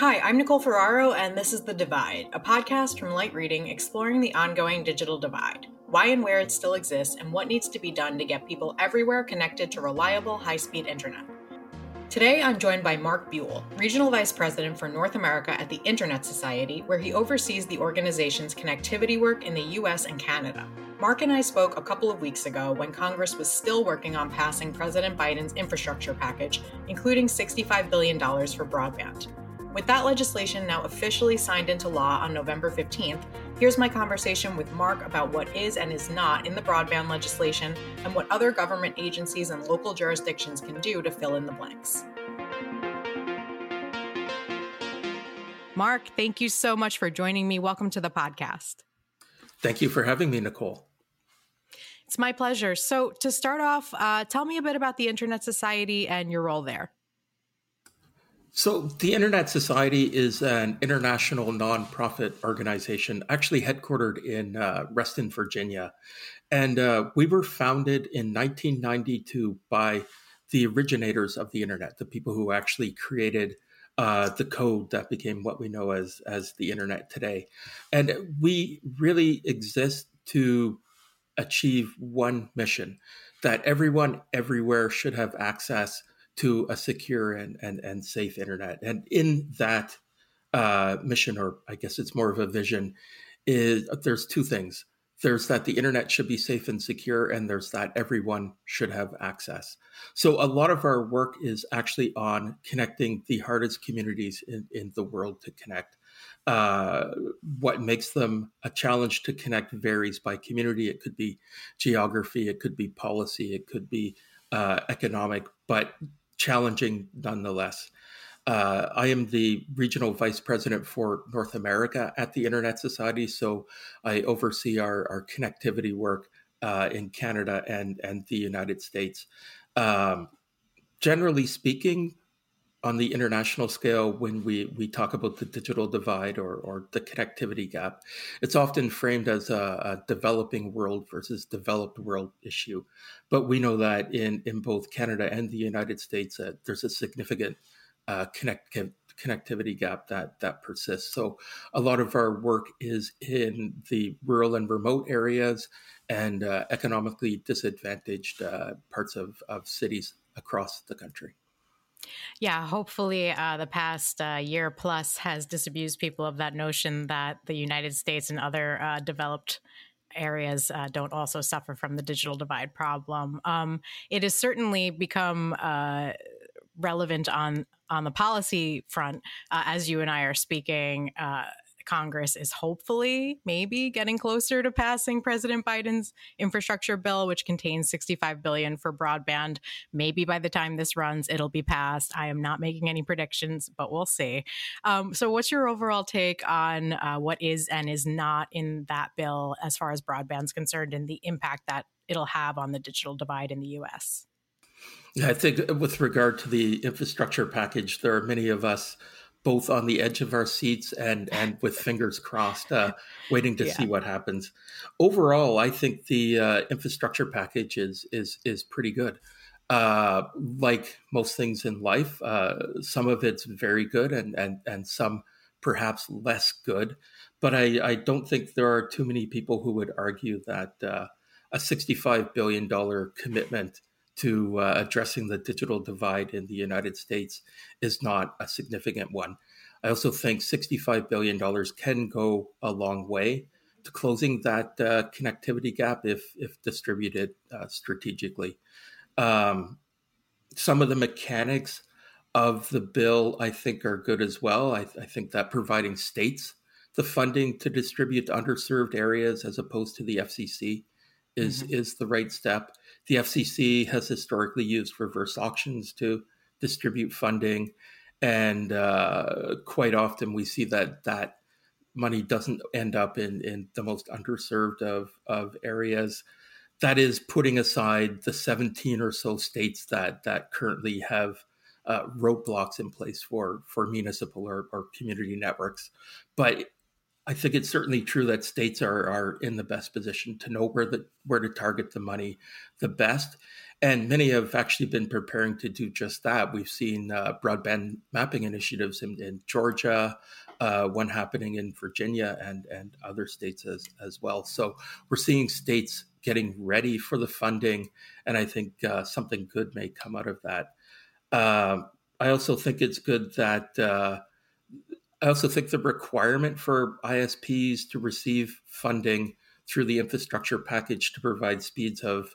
Hi, I'm Nicole Ferraro, and this is The Divide, a podcast from Light Reading exploring the ongoing digital divide, why and where it still exists, and what needs to be done to get people everywhere connected to reliable, high speed internet. Today, I'm joined by Mark Buell, Regional Vice President for North America at the Internet Society, where he oversees the organization's connectivity work in the US and Canada. Mark and I spoke a couple of weeks ago when Congress was still working on passing President Biden's infrastructure package, including $65 billion for broadband. With that legislation now officially signed into law on November 15th, here's my conversation with Mark about what is and is not in the broadband legislation and what other government agencies and local jurisdictions can do to fill in the blanks. Mark, thank you so much for joining me. Welcome to the podcast. Thank you for having me, Nicole. It's my pleasure. So, to start off, uh, tell me a bit about the Internet Society and your role there. So, the Internet Society is an international nonprofit organization, actually headquartered in uh, Reston, Virginia. And uh, we were founded in 1992 by the originators of the Internet, the people who actually created uh, the code that became what we know as, as the Internet today. And we really exist to achieve one mission that everyone everywhere should have access to a secure and, and, and safe internet. And in that uh, mission, or I guess it's more of a vision, is there's two things. There's that the internet should be safe and secure, and there's that everyone should have access. So a lot of our work is actually on connecting the hardest communities in, in the world to connect. Uh, what makes them a challenge to connect varies by community. It could be geography, it could be policy, it could be uh, economic, but challenging nonetheless. Uh, I am the regional vice president for North America at the Internet Society, so I oversee our, our connectivity work uh, in Canada and, and the United States. Um, generally speaking, on the international scale, when we, we talk about the digital divide or, or the connectivity gap, it's often framed as a, a, developing world versus developed world issue. But we know that in, in both Canada and the United States, uh, there's a significant uh, connect, connectivity gap that, that persists. So a lot of our work is in the rural and remote areas and uh, economically disadvantaged uh, parts of, of cities across the country. Yeah, hopefully, uh, the past uh, year plus has disabused people of that notion that the United States and other uh, developed areas uh, don't also suffer from the digital divide problem. Um, it has certainly become uh, relevant on on the policy front uh, as you and I are speaking Congress is hopefully maybe getting closer to passing President Biden's infrastructure bill, which contains 65 billion for broadband. Maybe by the time this runs, it'll be passed. I am not making any predictions, but we'll see. Um, so, what's your overall take on uh, what is and is not in that bill as far as broadband's concerned, and the impact that it'll have on the digital divide in the U.S.? Yeah, I think with regard to the infrastructure package, there are many of us both on the edge of our seats and and with fingers crossed, uh, waiting to yeah. see what happens. Overall, I think the uh, infrastructure package is is is pretty good. Uh, like most things in life, uh, some of it's very good, and and and some perhaps less good. But I, I don't think there are too many people who would argue that uh, a sixty-five billion dollar commitment to uh, addressing the digital divide in the United States is not a significant one. I also think $65 billion can go a long way to closing that uh, connectivity gap if, if distributed uh, strategically. Um, some of the mechanics of the bill, I think, are good as well. I, I think that providing states the funding to distribute to underserved areas as opposed to the FCC is mm-hmm. is the right step. The FCC has historically used reverse auctions to distribute funding, and uh, quite often we see that that money doesn't end up in in the most underserved of of areas. That is putting aside the 17 or so states that that currently have uh, roadblocks in place for for municipal or, or community networks. But I think it's certainly true that states are are in the best position to know where the where to target the money the best. And many have actually been preparing to do just that. We've seen uh, broadband mapping initiatives in, in Georgia, uh, one happening in Virginia, and, and other states as, as well. So we're seeing states getting ready for the funding, and I think uh, something good may come out of that. Uh, I also think it's good that uh, I also think the requirement for ISPs to receive funding through the infrastructure package to provide speeds of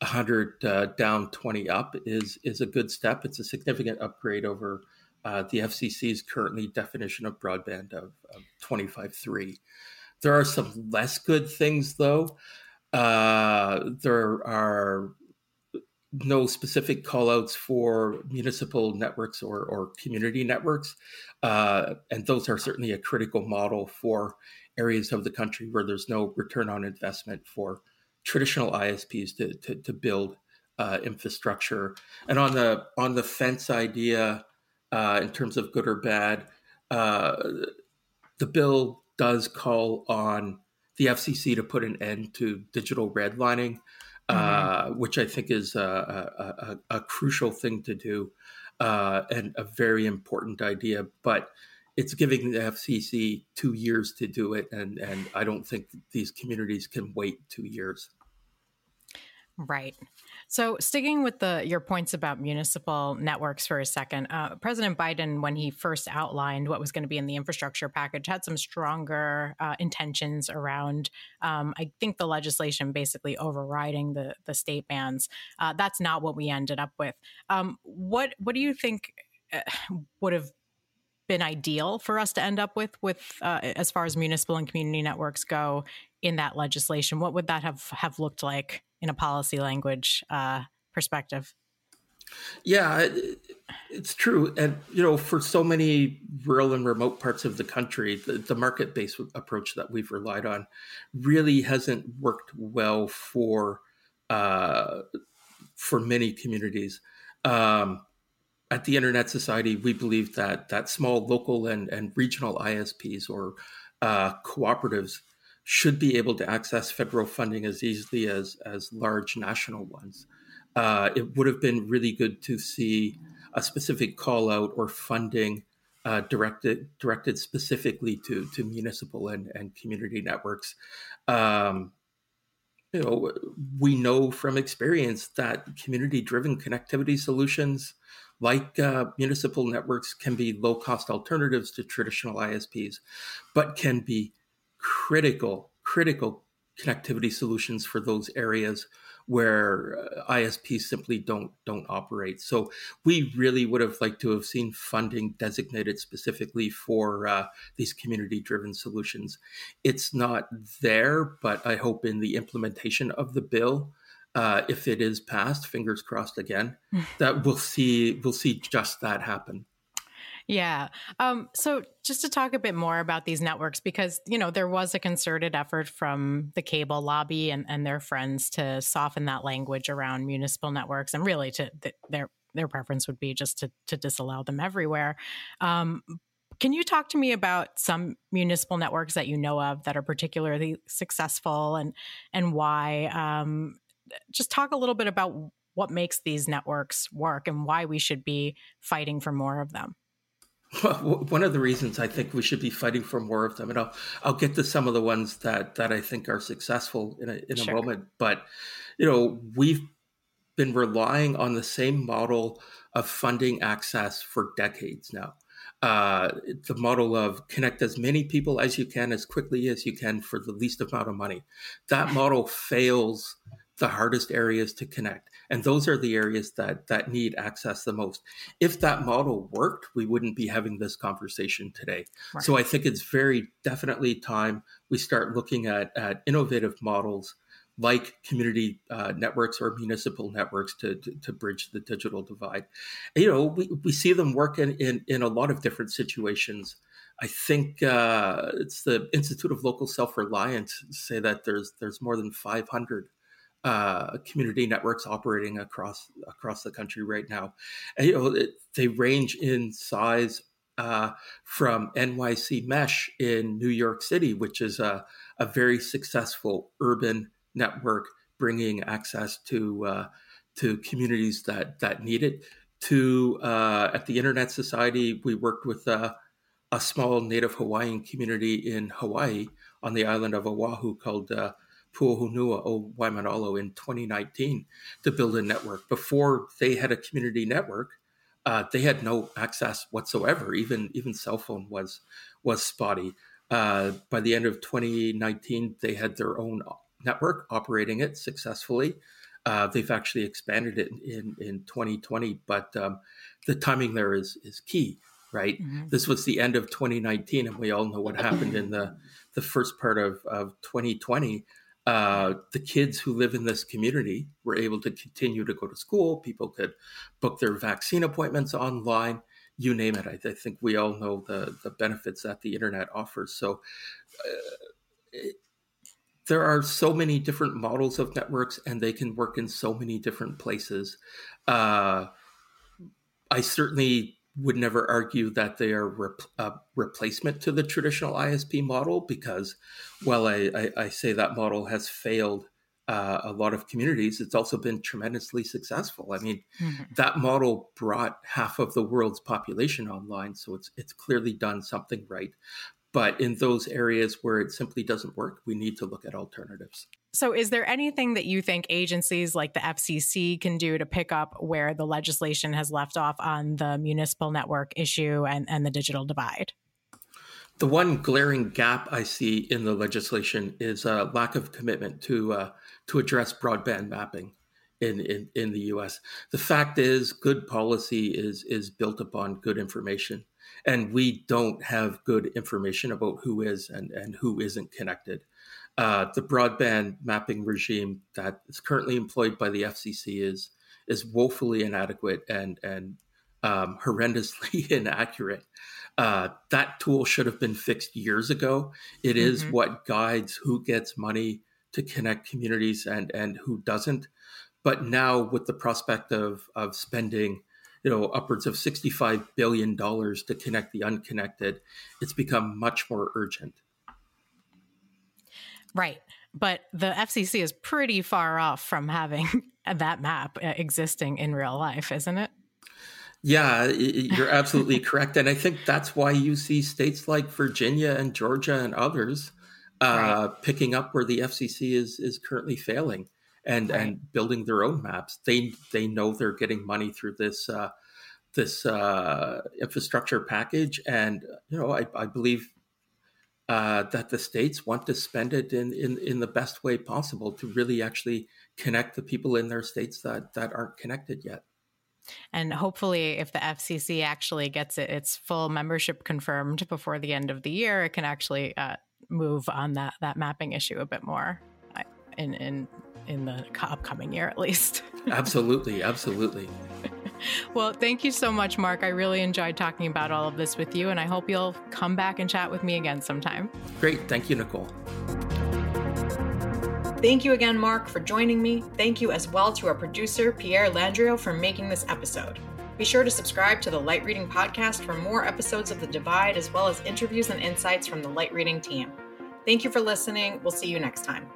100 uh, down, 20 up is is a good step. It's a significant upgrade over uh, the FCC's currently definition of broadband of, of 25.3. There are some less good things, though. Uh, there are no specific callouts for municipal networks or, or community networks. Uh, and those are certainly a critical model for areas of the country where there's no return on investment for traditional ISPs to, to, to build uh, infrastructure. And on the on the fence idea, uh, in terms of good or bad, uh, the bill does call on the FCC to put an end to digital redlining mm-hmm. Which I think is a, a, a, crucial thing to do uh, and a very important idea. But it's giving the FCC two years to do it, and and I don't think these communities can wait two years. Right. So, sticking with the your points about municipal networks for a second, uh, President Biden, when he first outlined what was going to be in the infrastructure package, had some stronger uh, intentions around. Um, I think the legislation basically overriding the the state bans. Uh, that's not what we ended up with. Um, what What do you think uh, would have been ideal for us to end up with with uh, as far as municipal and community networks go in that legislation what would that have have looked like in a policy language uh, perspective. Yeah, it's true. And, you know, for so many rural and remote parts of the country, the, the market based approach that we've relied on really hasn't worked well for uh, for many communities. Um, at the Internet Society, we believe that that small local and, and regional ISPs or uh, cooperatives should be able to access federal funding as easily as as large national ones. Uh, it would have been really good to see a specific call out or funding uh, directed directed specifically to to municipal and, and community networks. Um, you know, we know from experience that community driven connectivity solutions like uh, municipal networks can be low cost alternatives to traditional ISPs, but can be critical, critical connectivity solutions for those areas where uh, ISPs simply don't don't operate. So we really would have liked to have seen funding designated specifically for uh, these community-driven solutions. It's not there, but I hope in the implementation of the bill, uh, if it is passed, fingers crossed again, that we'll see we'll see just that happen. Yeah. Um, so just to talk a bit more about these networks, because, you know, there was a concerted effort from the cable lobby and, and their friends to soften that language around municipal networks and really to their their preference would be just to, to disallow them everywhere. Um, can you talk to me about some municipal networks that you know of that are particularly successful and and why? Um, just talk a little bit about what makes these networks work and why we should be fighting for more of them. Well, one of the reasons I think we should be fighting for more of them, and I'll I'll get to some of the ones that that I think are successful in a in a moment. But you know, we've been relying on the same model of funding access for decades now. Uh, the model of connect as many people as you can as quickly as you can for the least amount of money. That model fails the hardest areas to connect and those are the areas that that need access the most if that model worked we wouldn't be having this conversation today right. so i think it's very definitely time we start looking at at innovative models like community uh, networks or municipal networks to, to, to, bridge the digital divide. You know, we, we see them work in, in, in a lot of different situations. I think uh, it's the Institute of Local Self Reliance say that there's there's more than 500 uh, community networks operating across across the country right now. And, you know, it, they range in size uh, from NYC Mesh in New York City, which is a, a very successful urban network bringing access to uh, to communities that that need it. To uh, at the Internet Society, we worked with uh, a small Native Hawaiian community in Hawaii on the island of Oahu called uh, Pu'uhonua o Waimanalo in 2019 to build a network. Before they had a community network, uh, they had no access whatsoever. Even even cell phone was was spotty. Uh, by the end of 2019, they had their own network operating it successfully. Uh, they've actually expanded it in, in 2020, but um, the timing there is is key, right? Mm-hmm. This was the end of 2019, and we all know what happened in the the first part of, of 2020 uh, the kids who live in this community were able to continue to go to school. People could book their vaccine appointments online. You name it. I, I think we all know the the benefits that the internet offers. So. Uh, it, there are so many different models of networks and they can work in so many different places. Uh, I certainly would never argue that they are rep- a replacement to the traditional ISP model because, while I, I, I say that model has failed uh, a lot of communities, it's also been tremendously successful. I mean, mm-hmm. that model brought half of the world's population online, so it's it's clearly done something right. But in those areas where it simply doesn't work, we need to look at alternatives. So, is there anything that you think agencies like the FCC can do to pick up where the legislation has left off on the municipal network issue and, and the digital divide? The one glaring gap I see in the legislation is a lack of commitment to uh, to address broadband mapping in, in, in the U.S. The fact is, good policy is is built upon good information, and we don't have good information about who is and, and who isn't connected uh, the broadband mapping regime that is currently employed by the FCC is is woefully inadequate and and um, horrendously inaccurate. Uh, that tool should have been fixed years ago. It mm-hmm. is what guides who gets money to connect communities and and who doesn't. But now, with the prospect of of spending, you know, upwards of sixty five billion dollars to connect the unconnected, it's become much more urgent. Right. But the FCC is pretty far off from having that map uh, existing in real life, isn't it? Yeah, you're absolutely correct. And I think that's why you see states like Virginia and Georgia and others uh, right. picking up where the FCC is is currently failing and right. and building their own maps. They they know they're getting money through this uh, this uh, infrastructure package, and you know I, I believe uh, that the states want to spend it in, in, in the best way possible to really actually connect the people in their states that, that aren't connected yet. And hopefully, if the FCC actually gets it, its full membership confirmed before the end of the year, it can actually uh, move on that that mapping issue a bit more uh, in in in the upcoming year, at least. absolutely, absolutely. Well, thank you so much, Mark. I really enjoyed talking about all of this with you, and I hope you'll come back and chat with me again sometime. Great. Thank you, Nicole. Thank you again, Mark, for joining me. Thank you as well to our producer, Pierre Landrio, for making this episode. Be sure to subscribe to the Light Reading Podcast for more episodes of The Divide, as well as interviews and insights from the Light Reading team. Thank you for listening. We'll see you next time.